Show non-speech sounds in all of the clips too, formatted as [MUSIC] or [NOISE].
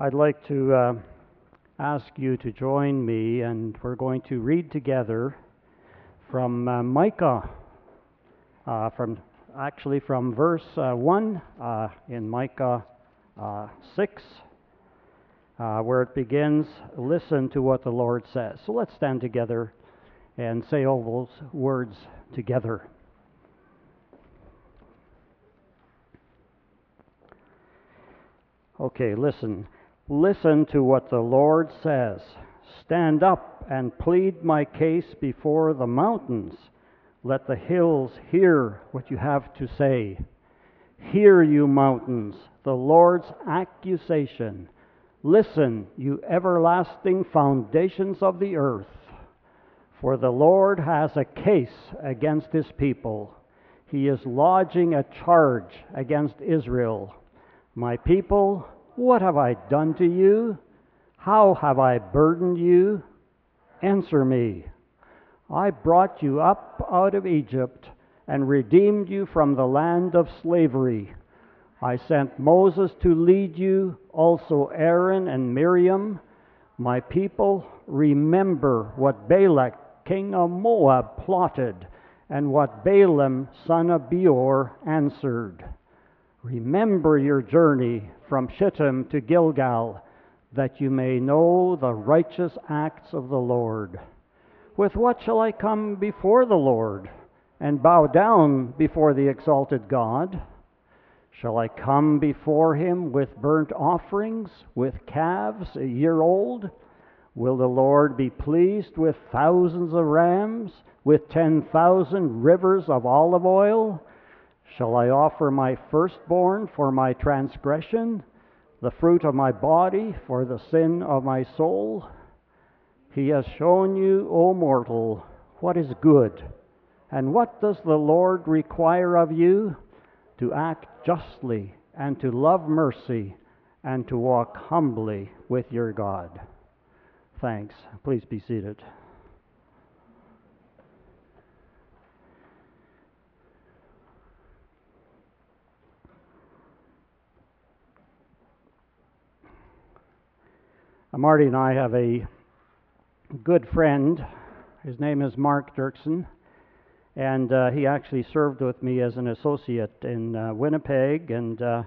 I'd like to uh, ask you to join me, and we're going to read together from uh, Micah, uh, from actually from verse uh, 1 uh, in Micah uh, 6, where it begins, Listen to what the Lord says. So let's stand together and say all those words together. Okay, listen. Listen to what the Lord says. Stand up and plead my case before the mountains. Let the hills hear what you have to say. Hear, you mountains, the Lord's accusation. Listen, you everlasting foundations of the earth. For the Lord has a case against his people. He is lodging a charge against Israel. My people, what have I done to you? How have I burdened you? Answer me. I brought you up out of Egypt and redeemed you from the land of slavery. I sent Moses to lead you, also Aaron and Miriam. My people, remember what Balak, king of Moab, plotted, and what Balaam, son of Beor, answered. Remember your journey from Shittim to Gilgal, that you may know the righteous acts of the Lord. With what shall I come before the Lord and bow down before the exalted God? Shall I come before him with burnt offerings, with calves a year old? Will the Lord be pleased with thousands of rams, with ten thousand rivers of olive oil? Shall I offer my firstborn for my transgression, the fruit of my body for the sin of my soul? He has shown you, O mortal, what is good. And what does the Lord require of you? To act justly, and to love mercy, and to walk humbly with your God. Thanks. Please be seated. Marty and I have a good friend. His name is Mark Dirksen, and uh, he actually served with me as an associate in uh, Winnipeg, and uh,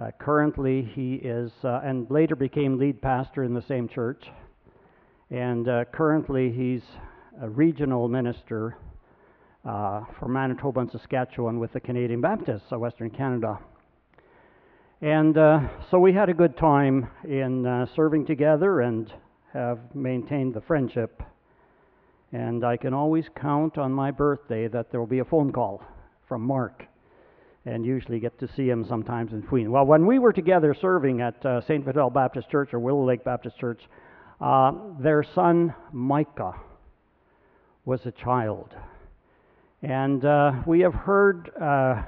uh currently he is, uh, and later became lead pastor in the same church. And uh, currently he's a regional minister for Manitoba and Saskatchewan with the Canadian Baptists of Western Canada. And uh, so we had a good time in uh, serving together and have maintained the friendship. And I can always count on my birthday that there will be a phone call from Mark, and usually get to see him sometimes in Queen. Well, when we were together serving at uh, St. Fidel Baptist Church or Willow Lake Baptist Church, uh, their son Micah was a child. And uh, we have heard uh,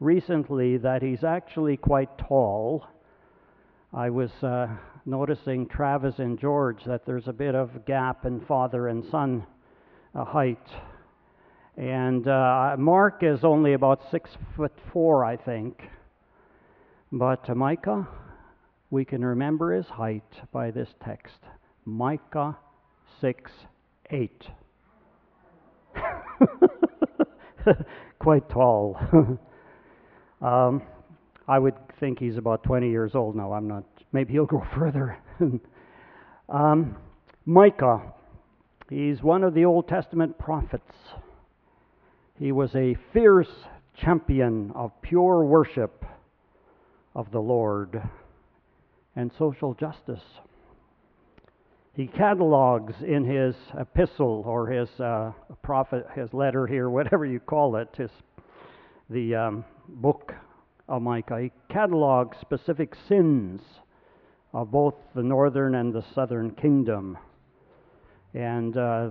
recently that he's actually quite tall. I was uh, noticing Travis and George that there's a bit of gap in father and son uh, height. And uh, Mark is only about six foot four, I think. But Micah, we can remember his height by this text Micah 6 8. [LAUGHS] Quite tall. [LAUGHS] Um, I would think he's about 20 years old now. I'm not. Maybe he'll [LAUGHS] go further. um, Micah, he's one of the Old Testament prophets. He was a fierce champion of pure worship of the Lord and social justice. He catalogs in his epistle or his uh, prophet, his letter here, whatever you call it, his the um, book of Micah. He catalogs specific sins of both the northern and the southern kingdom. And uh,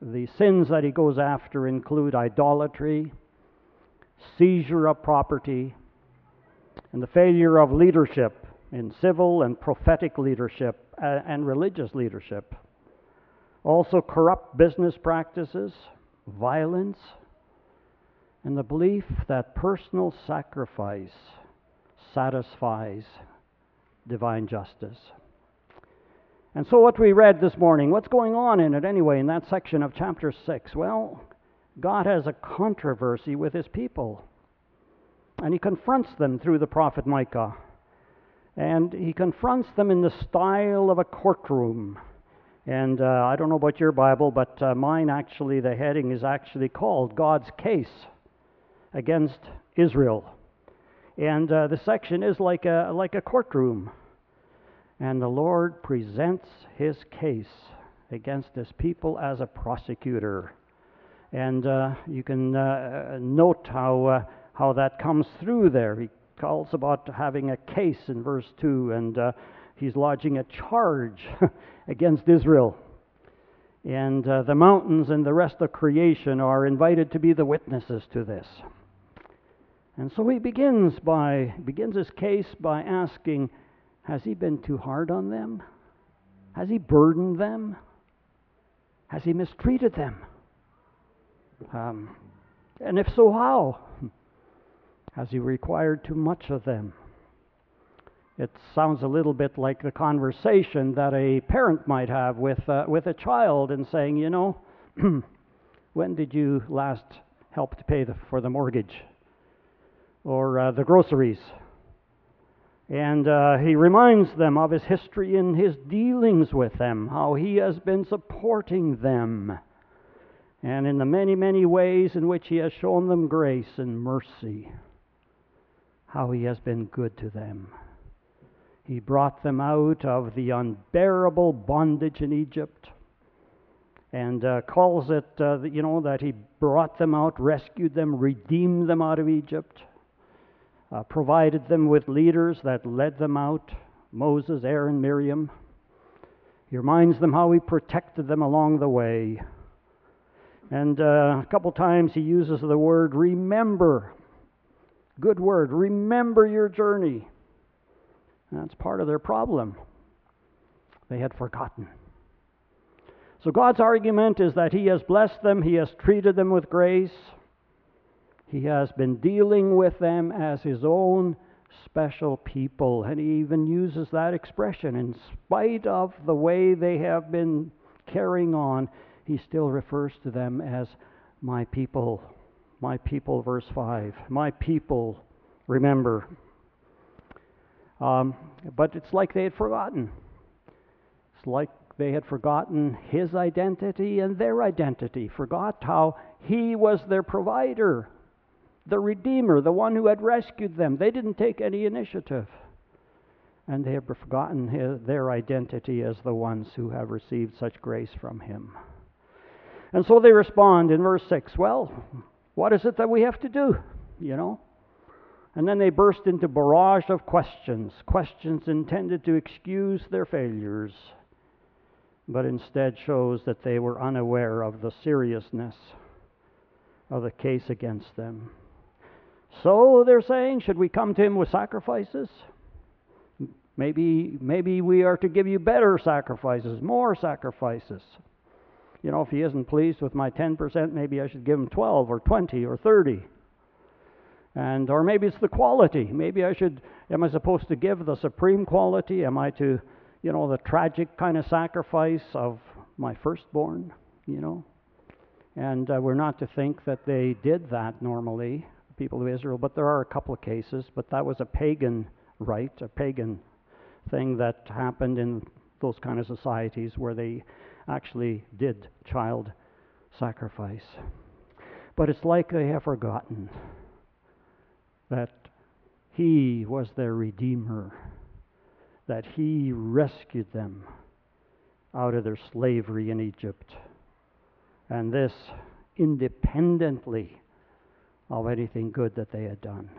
the sins that he goes after include idolatry, seizure of property, and the failure of leadership in civil and prophetic leadership and religious leadership. Also, corrupt business practices, violence, and the belief that personal sacrifice satisfies divine justice. And so, what we read this morning, what's going on in it anyway, in that section of chapter 6? Well, God has a controversy with his people. And he confronts them through the prophet Micah. And he confronts them in the style of a courtroom. And uh, I don't know about your Bible, but uh, mine actually, the heading is actually called God's Case Against Israel. And uh, the section is like a, like a courtroom. And the Lord presents his case against his people as a prosecutor. And uh, you can uh, note how, uh, how that comes through there. He calls about having a case in verse 2, and uh, he's lodging a charge [LAUGHS] against Israel. And uh, the mountains and the rest of creation are invited to be the witnesses to this. And so he begins by begins his case by asking, has he been too hard on them? Has he burdened them? Has he mistreated them? Um, and if so, how? [LAUGHS] Has he required too much of them? It sounds a little bit like the conversation that a parent might have with, uh, with a child and saying, you know, [CLEARS THROAT] when did you last help to pay the, for the mortgage or uh, the groceries? And uh, he reminds them of his history in his dealings with them, how he has been supporting them, and in the many, many ways in which he has shown them grace and mercy, how he has been good to them. He brought them out of the unbearable bondage in Egypt and uh, calls it, uh, you know, that he brought them out, rescued them, redeemed them out of Egypt uh, provided them with leaders that led them out Moses, Aaron, Miriam. He reminds them how he protected them along the way. And uh, a couple times he uses the word remember. Good word. Remember your journey. That's part of their problem. They had forgotten. So God's argument is that He has blessed them, He has treated them with grace, he has been dealing with them as his own special people. And he even uses that expression. In spite of the way they have been carrying on, he still refers to them as my people. My people, verse 5. My people, remember. Um, but it's like they had forgotten. It's like they had forgotten his identity and their identity, forgot how he was their provider, the Redeemer, the one who had rescued them. They didn't take any initiative. And they have forgotten his, their identity as the ones who have received such grace from him. And so they respond in verse 6 Well, what is it that we have to do? You know? And then they burst into barrage of questions, questions intended to excuse their failures, but instead shows that they were unaware of the seriousness of the case against them. So they're saying, should we come to him with sacrifices? Maybe, maybe we are to give you better sacrifices, more sacrifices. You know, if he isn't pleased with my 10%, maybe I should give him 12 or 20 or 30. And or maybe it's the quality. Maybe I should am I supposed to give the supreme quality? Am I to, you know, the tragic kind of sacrifice of my firstborn, you know? And uh, we're not to think that they did that normally people of Israel, but there are a couple of cases. But that was a pagan rite, a pagan thing that happened in those kind of societies where they actually did child sacrifice. But it's like they have forgotten that He was their Redeemer, that He rescued them out of their slavery in Egypt. And this independently of anything good that they had done.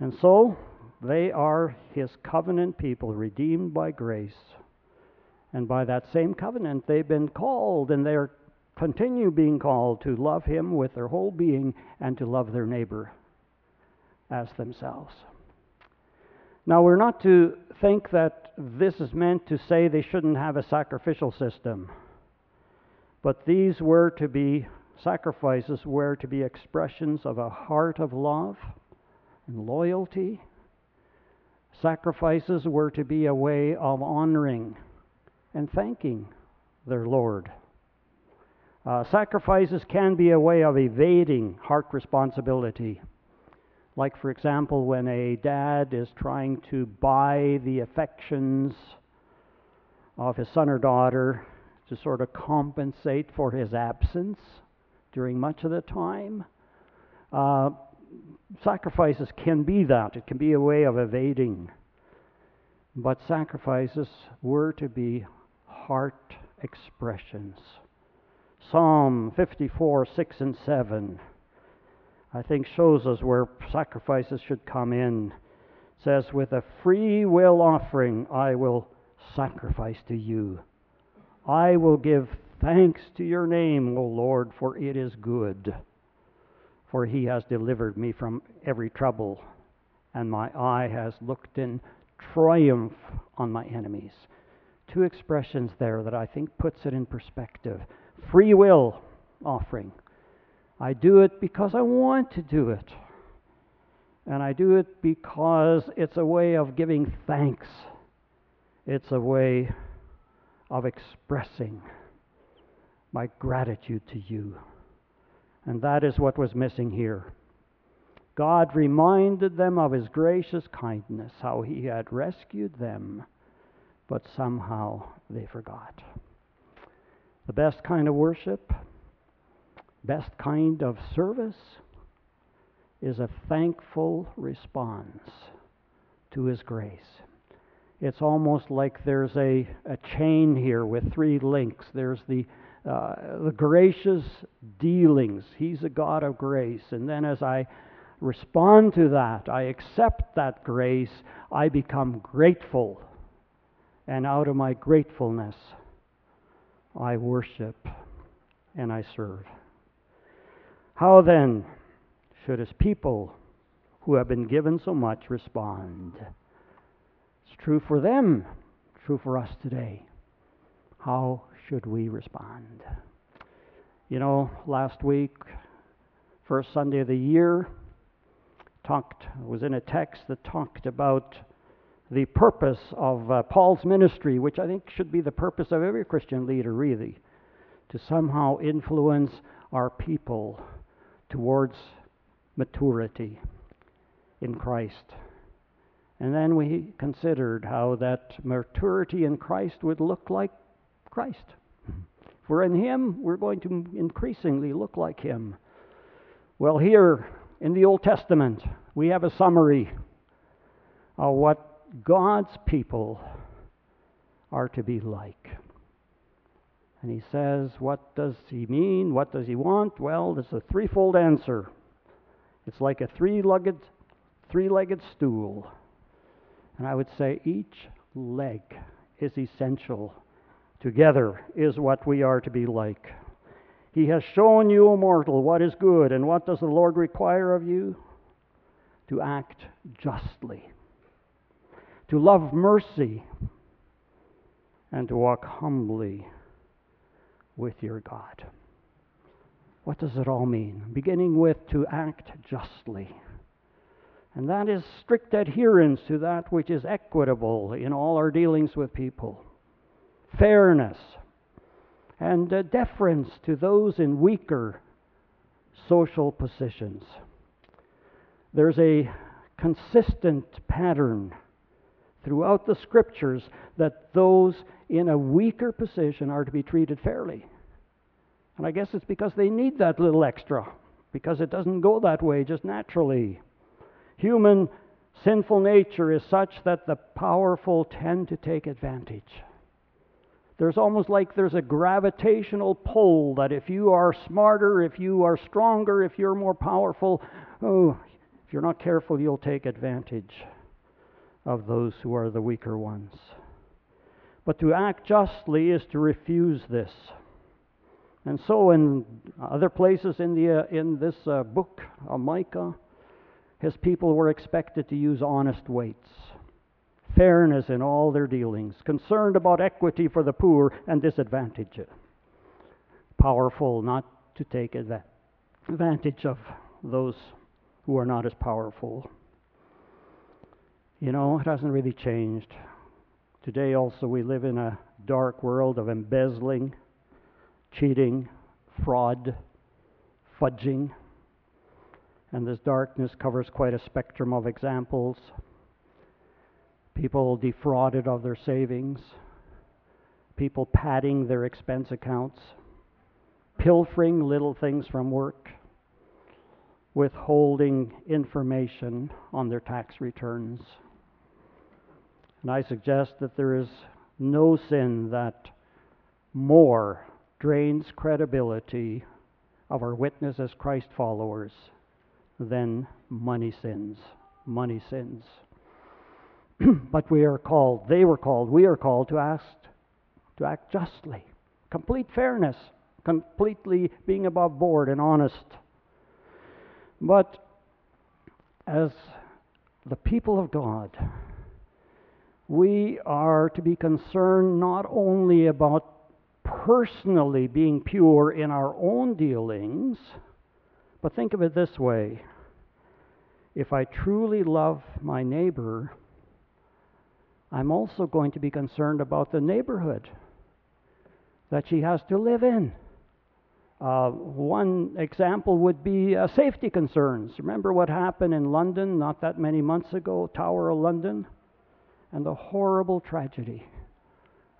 And so they are his covenant people, redeemed by grace. And by that same covenant, they've been called and they are continue being called to love him with their whole being and to love their neighbor as themselves. Now, we're not to think that this is meant to say they shouldn't have a sacrificial system, but these were to be Sacrifices were to be expressions of a heart of love and loyalty Sacrifices were to be a way of honoring and thanking their Lord. Uh, sacrifices can be a way of evading heart responsibility. Like, for example, when a dad is trying to buy the affections of his son or daughter to sort of compensate for his absence during much of the time. Uh, sacrifices can be that, it can be a way of evading. But sacrifices were to be heart expressions. Psalm 54, 6 and 7, I think shows us where sacrifices should come in. It says, With a free will offering I will sacrifice to you. I will give thanks to your name, O Lord, for it is good. For he has delivered me from every trouble, and my eye has looked in triumph on my enemies. Two expressions there that I think puts it in perspective. Free will offering. I do it because I want to do it. And I do it because it's a way of giving thanks. It's a way of expressing my gratitude to you. And that is what was missing here. God reminded them of his gracious kindness, how he had rescued them, but somehow they forgot. The best kind of worship, best kind of service, is a thankful response to his grace. It's almost like there's a, a chain here with three links. There's the uh, the gracious dealings. He's a God of grace. And then as I respond to that, I accept that grace, I become grateful. And out of my gratefulness, I worship and I serve. How then should his people who have been given so much respond? It's true for them, true for us today. How should we respond? You know, last week, first Sunday of the year, talked was in a text that talked about the purpose of uh, Paul's ministry, which I think should be the purpose of every Christian leader, really, to somehow influence our people towards maturity in Christ. And then we considered how that maturity in Christ would look like Christ. We're in Him, we're going to increasingly look like Him. Well, here in the Old Testament, we have a summary of what God's people are to be like. And he says, What does he mean? What does he want? Well, there's a threefold answer. It's like a three legged three legged stool. And I would say each leg is essential. Together is what we are to be like. He has shown you, O mortal, what is good, and what does the Lord require of you? To act justly, to love mercy, and to walk humbly with your God. What does it all mean? Beginning with to act justly. And that is strict adherence to that which is equitable in all our dealings with people, fairness, and uh, deference to those in weaker social positions. There's a consistent pattern throughout the scriptures that those in a weaker position are to be treated fairly. And I guess it's because they need that little extra, because it doesn't go that way just naturally. Human sinful nature is such that the powerful tend to take advantage. There's almost like there's a gravitational pull that if you are smarter, if you are stronger, if you're more powerful, oh, if you're not careful, you'll take advantage of those who are the weaker ones. But to act justly is to refuse this. And so, in other places in, the, uh, in this uh, book of Micah, his people were expected to use honest weights, fairness in all their dealings, concerned about equity for the poor and disadvantaged, powerful not to take advantage of those who are not as powerful. You know, it hasn't really changed. Today, also, we live in a dark world of embezzling, cheating, fraud, fudging. And this darkness covers quite a spectrum of examples. People defrauded of their savings, people padding their expense accounts, pilfering little things from work, withholding information on their tax returns. And I suggest that there is no sin that more drains credibility of our witness as Christ followers than money sins. Money sins. [CLEARS THROAT] but we are called, they were called, we are called to act, to act justly, complete fairness, completely being above board and honest. But as the people of God, we are to be concerned not only about personally being pure in our own dealings, but think of it this way if I truly love my neighbor, I'm also going to be concerned about the neighborhood that she has to live in. Uh, one example would be uh, safety concerns. Remember what happened in London not that many months ago, Tower of London? and the horrible tragedy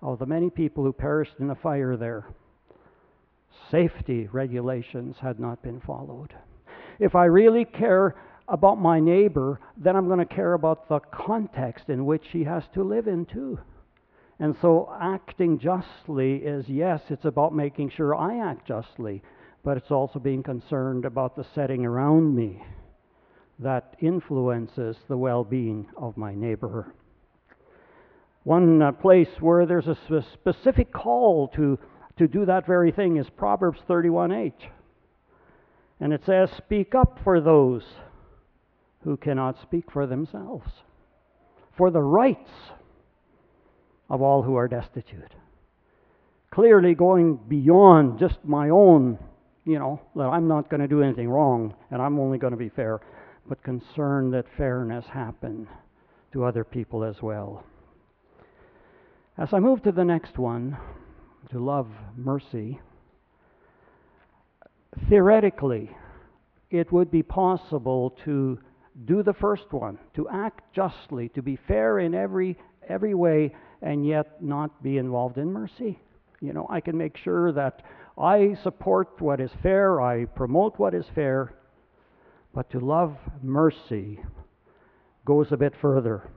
of the many people who perished in the fire there. Safety regulations had not been followed. If I really care about my neighbor, then I'm going to care about the context in which he has to live in too. And so acting justly is yes, it's about making sure I act justly, but it's also being concerned about the setting around me that influences the well being of my neighbor. One uh, place where there's a specific call to, to do that very thing is Proverbs 31:8. And it says, Speak up for those who cannot speak for themselves, for the rights of all who are destitute. Clearly going beyond just my own, you know, that I'm not going to do anything wrong and I'm only going to be fair, but concerned that fairness happen to other people as well. As I move to the next one, to love mercy, theoretically, it would be possible to do the first one, to act justly, to be fair in every every way, and yet not be involved in mercy. You know, I can make sure that I support what is fair, I promote what is fair, but to love mercy goes a bit further.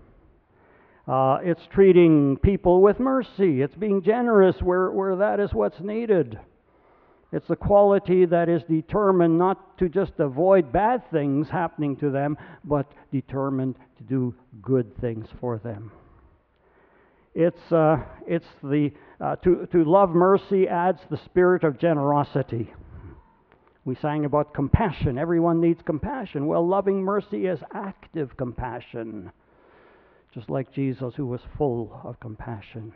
Uh, it's treating people with mercy. It's being generous where, where that is what's needed. It's a quality that is determined not to just avoid bad things happening to them, but determined to do good things for them. It's, uh, it's the, uh, to, to love mercy adds the spirit of generosity. We sang about compassion. Everyone needs compassion. Well, loving mercy is active compassion just like Jesus, who was full of compassion.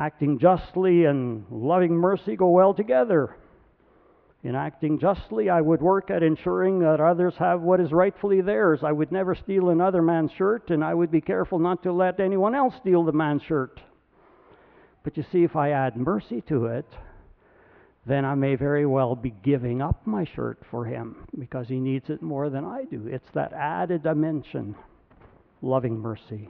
Acting justly and loving mercy go well together. In acting justly, I would work at ensuring that others have what is rightfully theirs. I would never steal another man's shirt, and I would be careful not to let anyone else steal the man's shirt. But you see, if I add mercy to it, then I may very well be giving up my shirt for him because he needs it more than I do. It's that added dimension loving mercy.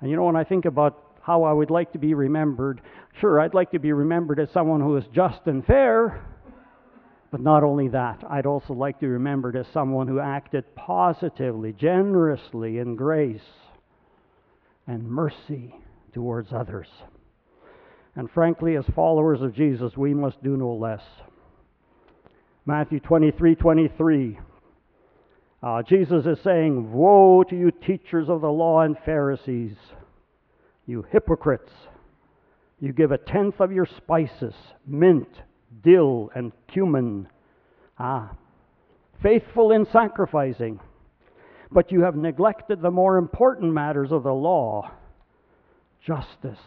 And you know, when I think about how I would like to be remembered, sure, I'd like to be remembered as someone who is just and fair. But not only that, I'd also like to be remembered as someone who acted positively, generously in grace and mercy towards others. And frankly, as followers of Jesus, we must do no less. Matthew 23 23. Uh, Jesus is saying, Woe to you, teachers of the law and Pharisees, you hypocrites! You give a tenth of your spices, mint, dill, and cumin. Ah, faithful in sacrificing, but you have neglected the more important matters of the law justice,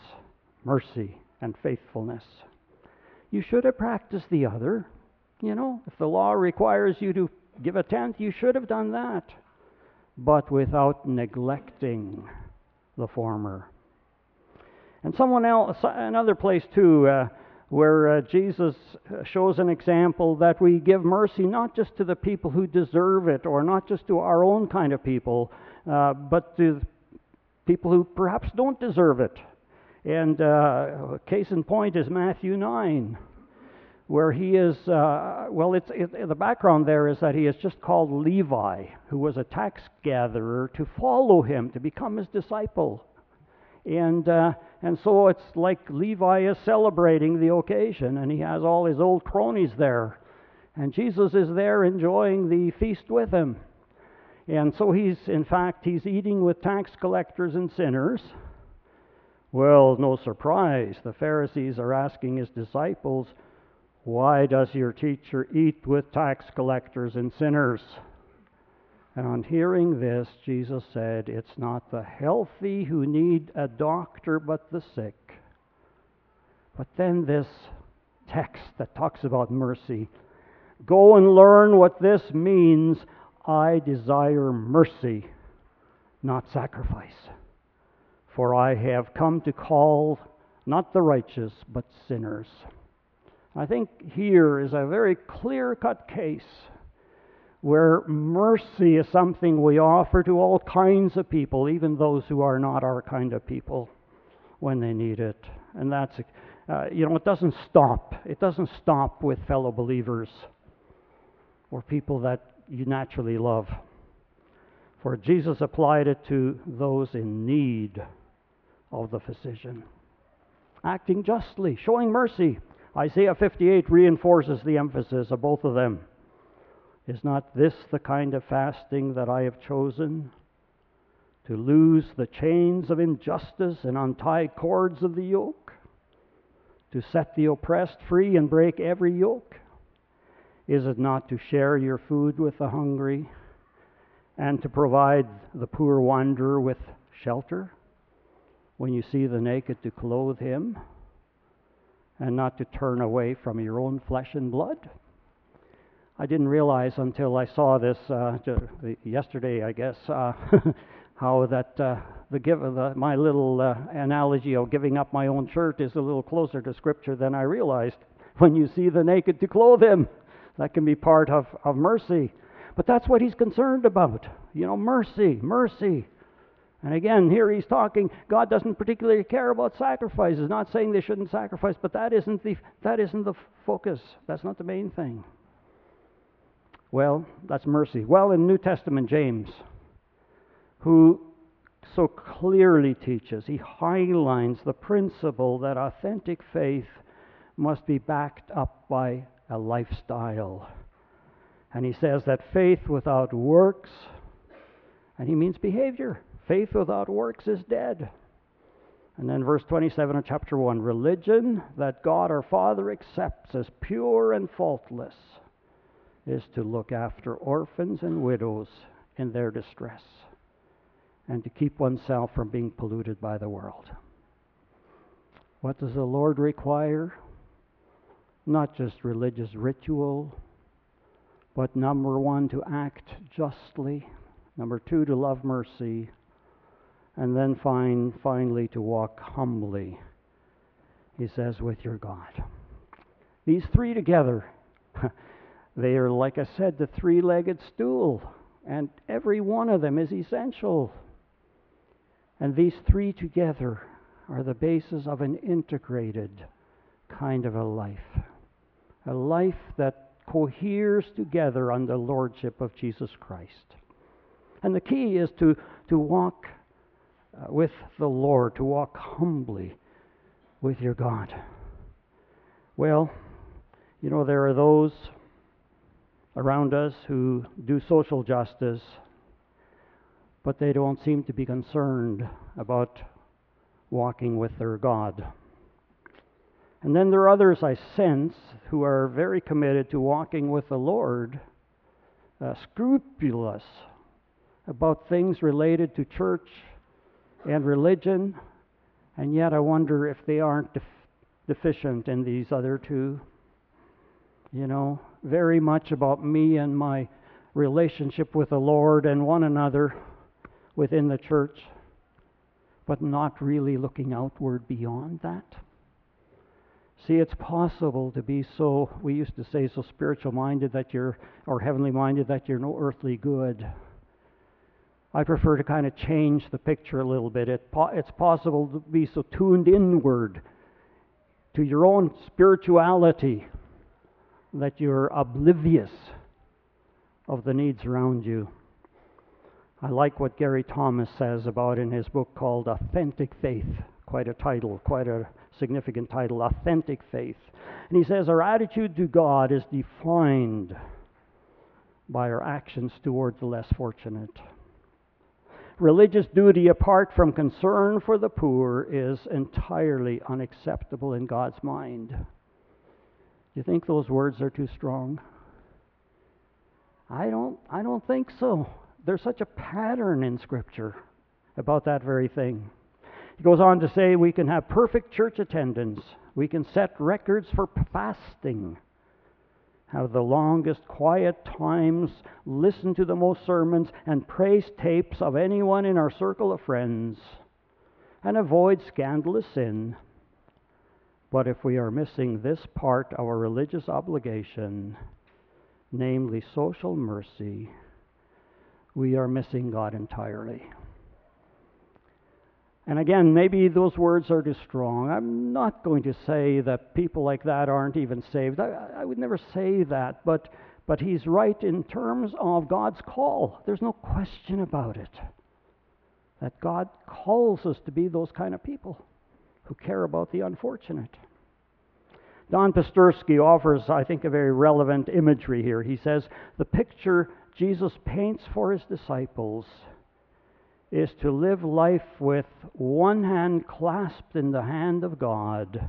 mercy, and faithfulness. You should have practiced the other. You know, if the law requires you to give a tenth, you should have done that. but without neglecting the former. And someone else, another place too, uh, where uh, Jesus shows an example that we give mercy not just to the people who deserve it, or not just to our own kind of people, uh, but to people who perhaps don't deserve it. And uh, case in point is Matthew 9, where he is, uh, well, it's, it, the background there is that he is just called Levi, who was a tax gatherer, to follow him, to become his disciple. And, uh, and so it's like Levi is celebrating the occasion, and he has all his old cronies there. And Jesus is there enjoying the feast with him. And so he's, in fact, he's eating with tax collectors and sinners. Well, no surprise. The Pharisees are asking his disciples, Why does your teacher eat with tax collectors and sinners? And on hearing this, Jesus said, It's not the healthy who need a doctor, but the sick. But then this text that talks about mercy go and learn what this means I desire mercy, not sacrifice. For I have come to call not the righteous, but sinners. I think here is a very clear cut case where mercy is something we offer to all kinds of people, even those who are not our kind of people, when they need it. And that's, uh, you know, it doesn't stop. It doesn't stop with fellow believers or people that you naturally love. For Jesus applied it to those in need of the physician. Acting justly, showing mercy. Isaiah 58 reinforces the emphasis of both of them. Is not this the kind of fasting that I have chosen? To loose the chains of injustice and untie cords of the yoke? To set the oppressed free and break every yoke? Is it not to share your food with the hungry and to provide the poor wanderer with shelter? When you see the naked, to clothe him and not to turn away from your own flesh and blood? I didn't realize until I saw this uh, yesterday, I guess, uh, [LAUGHS] how that uh, the give the, my little uh, analogy of giving up my own shirt is a little closer to Scripture than I realized. [LAUGHS] When you see the naked, to clothe him. That can be part of, of mercy. But that's what he's concerned about. You know, mercy, mercy. And again, here he's talking, God doesn't particularly care about sacrifices. Not saying they shouldn't sacrifice, but that isn't the, that isn't the focus. That's not the main thing. Well, that's mercy. Well, in New Testament, James, who so clearly teaches, he highlights the principle that authentic faith must be backed up by a lifestyle. And he says that faith without works, and he means behavior, faith without works is dead. And then verse 27 of chapter 1 religion that God our Father accepts as pure and faultless is to look after orphans and widows in their distress and to keep oneself from being polluted by the world. What does the Lord require? not just religious ritual, but number one, to act justly, number two, to love mercy, and then find, finally to walk humbly, he says, with your God. These three together, [LAUGHS] they are, like I said, the three legged stool, and every one of them is essential. And these three together are the basis of an integrated kind of a life a life that coheres together under the lordship of Jesus Christ. And the key is to, to walk uh, with the Lord, to walk humbly with your God. Well, you know, there are those around us who do social justice, but they don't seem to be concerned about walking with their God. And then there are others I sense who are very committed to walking with the Lord, uh, scrupulous about things related to church and religion, and yet I wonder if they aren't def- deficient in these other two. You know, very much about me and my relationship with the Lord and one another, within the church, but not really looking outward beyond that? See, it's possible to be so, we used to say, so spiritual minded that you're, or heavenly minded that you're no earthly good. I prefer to kind of change the picture a little bit. It, it's possible to be so tuned inward to your own spirituality that you're oblivious of the needs around you. I like what Gary Thomas says about in his book called Authentic Faith. Quite a title, quite a significant title, Authentic Faith. And he says our attitude to God is defined by our actions toward the less fortunate. Religious duty apart from concern for the poor is entirely unacceptable in God's mind. You think those words are too strong? I don't I don't think so. There's such a pattern in scripture about that very thing. He goes on to say we can have perfect church attendance. We can set records for fasting. Have the longest quiet times, listen to the most sermons, and praise tapes of anyone in our circle of friends, and avoid scandalous sin. But if we are missing this part, of our religious obligation, namely social mercy, we are missing God entirely. And again, maybe those words are too strong. I'm not going to say that people like that aren't even saved. I, I, would never say that. But, but he's right in terms of God's call. There's no question about it. That God calls us to be those kind of people who care about the unfortunate. Don Posterski offers, I think, a very relevant imagery here. He says, The picture Jesus paints for his disciples is to live life with one hand clasped in the hand of God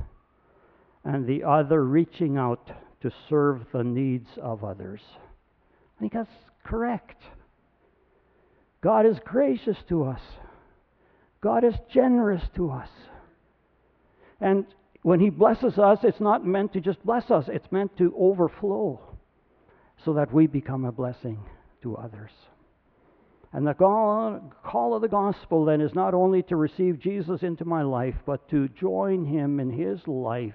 and the other reaching out to serve the needs of others. I think that's correct. God is gracious to us. God is generous to us. And when He blesses us, it's not meant to just bless us, it's meant to overflow so that we become a blessing to others. And the call of the gospel then is not only to receive Jesus into my life, but to join him in his life.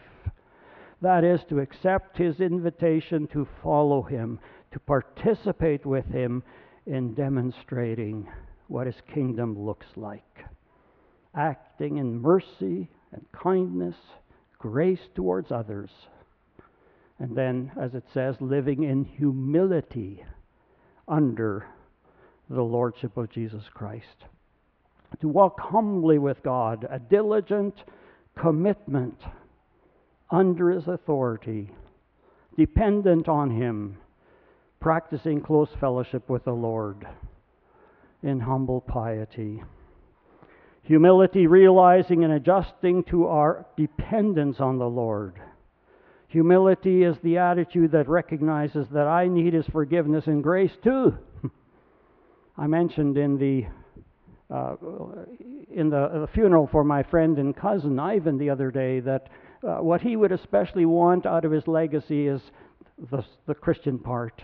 That is, to accept his invitation to follow him, to participate with him in demonstrating what his kingdom looks like. Acting in mercy and kindness, grace towards others. And then, as it says, living in humility under the Lordship of Jesus Christ. To walk humbly with God, a diligent commitment under His authority, dependent on Him, practicing close fellowship with the Lord in humble piety. Humility, realizing and adjusting to our dependence on the Lord. Humility is the attitude that recognizes that I need His forgiveness and grace too. [LAUGHS] I mentioned in the uh, in the, the, funeral for my friend and cousin Ivan the other day that uh, what he would especially want out of his legacy is the, the Christian part,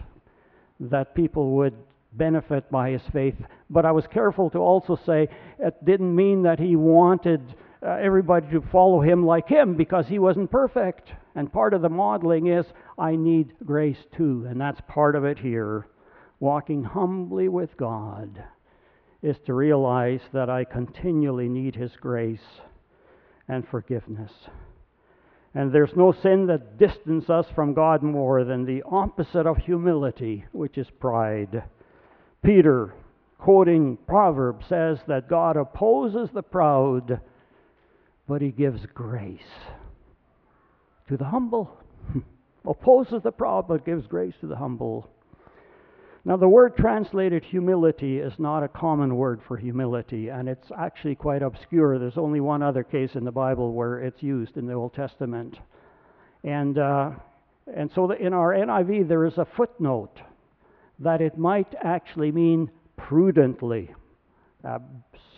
that people would benefit by his faith. But I was careful to also say it didn't mean that he wanted uh, everybody to follow him like him because he wasn't perfect. And part of the modeling is I need grace too, and that's part of it here walking humbly with God is to realize that I continually need His grace and forgiveness. And there's no sin that distances us from God more than the opposite of humility, which is pride. Peter, quoting Proverbs, says that God opposes the proud, but he gives grace to the humble. [LAUGHS] opposes the proud, but gives grace to the humble. Now, the word translated humility is not a common word for humility, and it's actually quite obscure. There's only one other case in the Bible where it's used in the Old Testament. And, uh, and so in our NIV, there is a footnote that it might actually mean prudently, uh,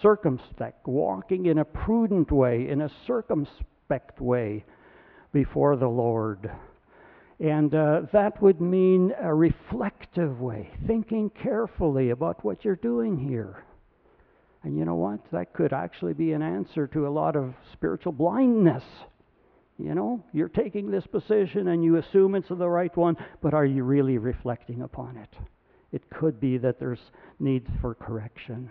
circumspect, walking in a prudent way, in a circumspect way before the Lord. And uh, that would mean a reflective way, thinking carefully about what you're doing here. And you know what? That could actually be an answer to a lot of spiritual blindness. You know, you're taking this position and you assume it's the right one, but are you really reflecting upon it? It could be that there's need for correction.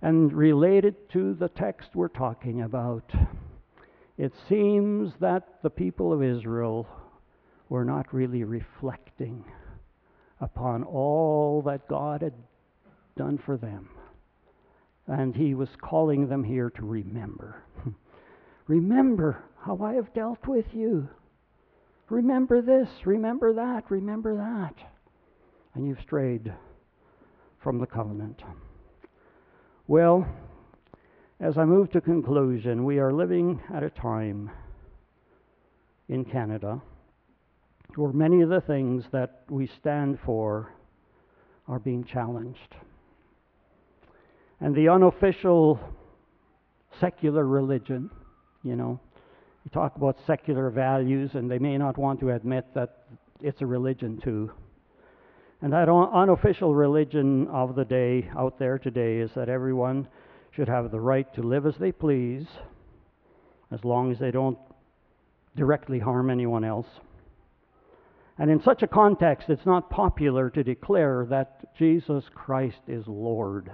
And related to the text we're talking about, it seems that the people of Israel were not really reflecting upon all that God had done for them. And He was calling them here to remember. [LAUGHS] remember how I have dealt with you. Remember this, remember that, remember that. And you've strayed from the covenant. Well, as I move to conclusion, we are living at a time in Canada where many of the things that we stand for are being challenged. And the unofficial secular religion, you know, you talk about secular values, and they may not want to admit that it's a religion too. And that unofficial religion of the day out there today is that everyone should have the right to live as they please, as long as they don't directly harm anyone else. And in such a context, it's not popular to declare that Jesus Christ is Lord.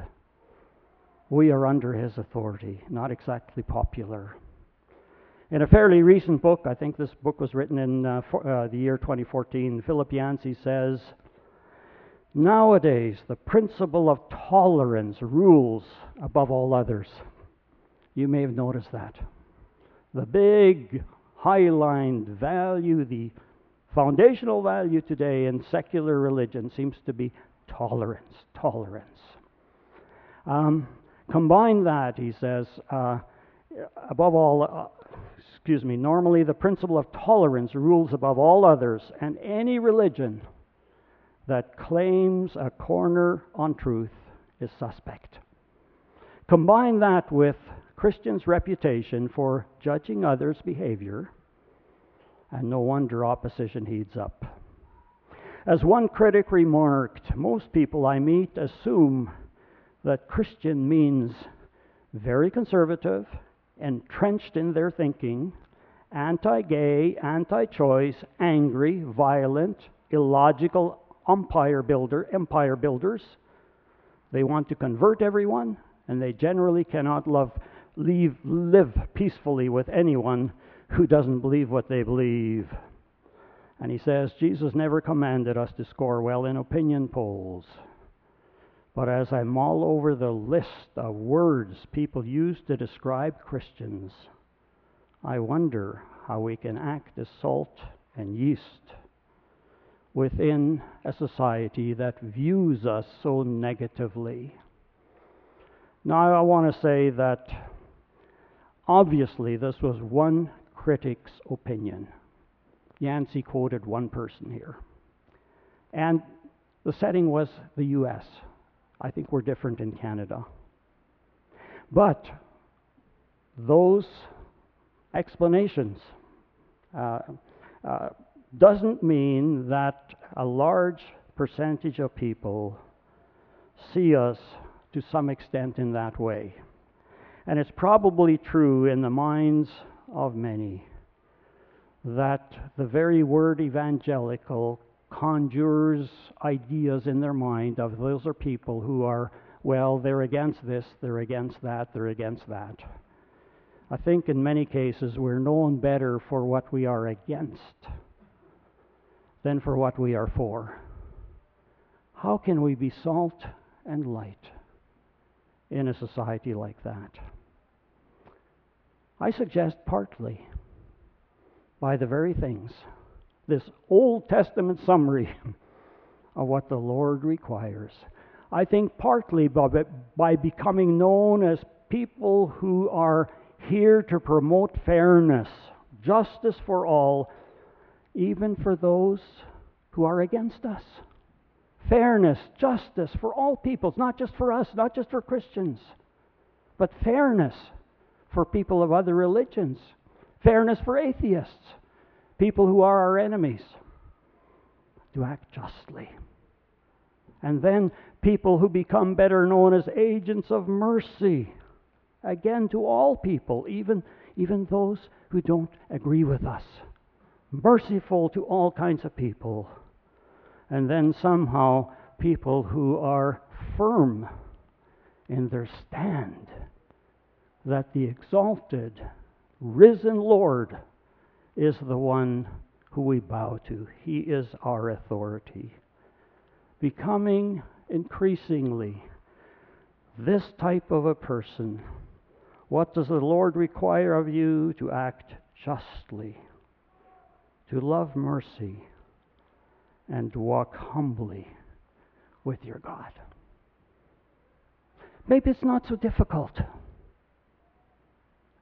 We are under his authority, not exactly popular. In a fairly recent book, I think this book was written in uh, for, uh, the year 2014, Philip Yancey says, Nowadays, the principle of tolerance rules above all others. You may have noticed that. The big, highlined value, the foundational value today in secular religion seems to be tolerance. Tolerance. Um, combine that, he says, uh, above all, uh, excuse me, normally the principle of tolerance rules above all others, and any religion that claims a corner on truth is suspect. Combine that with Christians' reputation for judging others' behavior, and no wonder opposition heats up. As one critic remarked, most people I meet assume that Christian means very conservative, entrenched in their thinking, anti gay, anti choice, angry, violent, illogical, umpire builder, empire builders. They want to convert everyone, and they generally cannot love, leave, live peacefully with anyone who doesn't believe what they believe. And he says, Jesus never commanded us to score well in opinion polls. But as I mull over the list of words people use to describe Christians, I wonder how we can act as salt and yeast within a society that views us so negatively. Now, I want to say that obviously this was one critic's opinion. Yancey quoted one person here. And the setting was the US. I think we're different in Canada. But those explanations uh, uh, doesn't mean that a large percentage of people see us to some extent in that way. And it's probably true in the minds of many that the very word evangelical conjures ideas in their mind of those are people who are, well, they're against this, they're against that, they're against that. I think in many cases we're known better for what we are against than for what we are for. How can we be salt and light in a society like that? I suggest partly by the very things, this Old Testament summary [LAUGHS] of what the Lord requires. I think partly by, by becoming known as people who are here to promote fairness, justice for all, even for those who are against us. Fairness, justice for all peoples, not just for us, not just for Christians, but fairness for people of other religions, fairness for atheists, people who are our enemies, to act justly And then people who become better known as agents of mercy. Again, to all people, even, even those who don't agree with us. Merciful to all kinds of people. And then somehow people who are firm in their stand that the exalted, risen Lord is the one who we bow to. He is our authority. Becoming increasingly this type of a person. What does the Lord require of you? To act justly, to love mercy, and to walk humbly with your God. Maybe it's not so difficult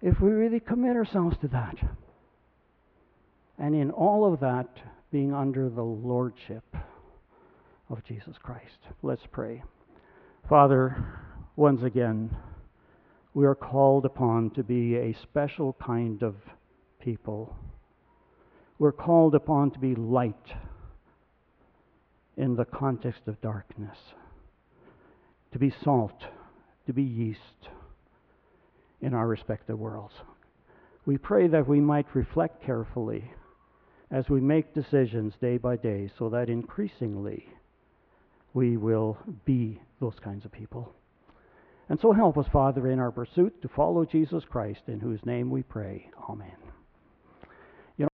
if we really commit ourselves to that. And in all of that, being under the lordship of Jesus Christ. Let's pray. Father, once again, we are called upon to be a special kind of people. We're called upon to be light in the context of darkness, to be salt, to be yeast in our respective worlds. We pray that we might reflect carefully as we make decisions day by day so that increasingly we will be those kinds of people. And so help us, Father, in our pursuit to follow Jesus Christ, in whose name we pray. Amen.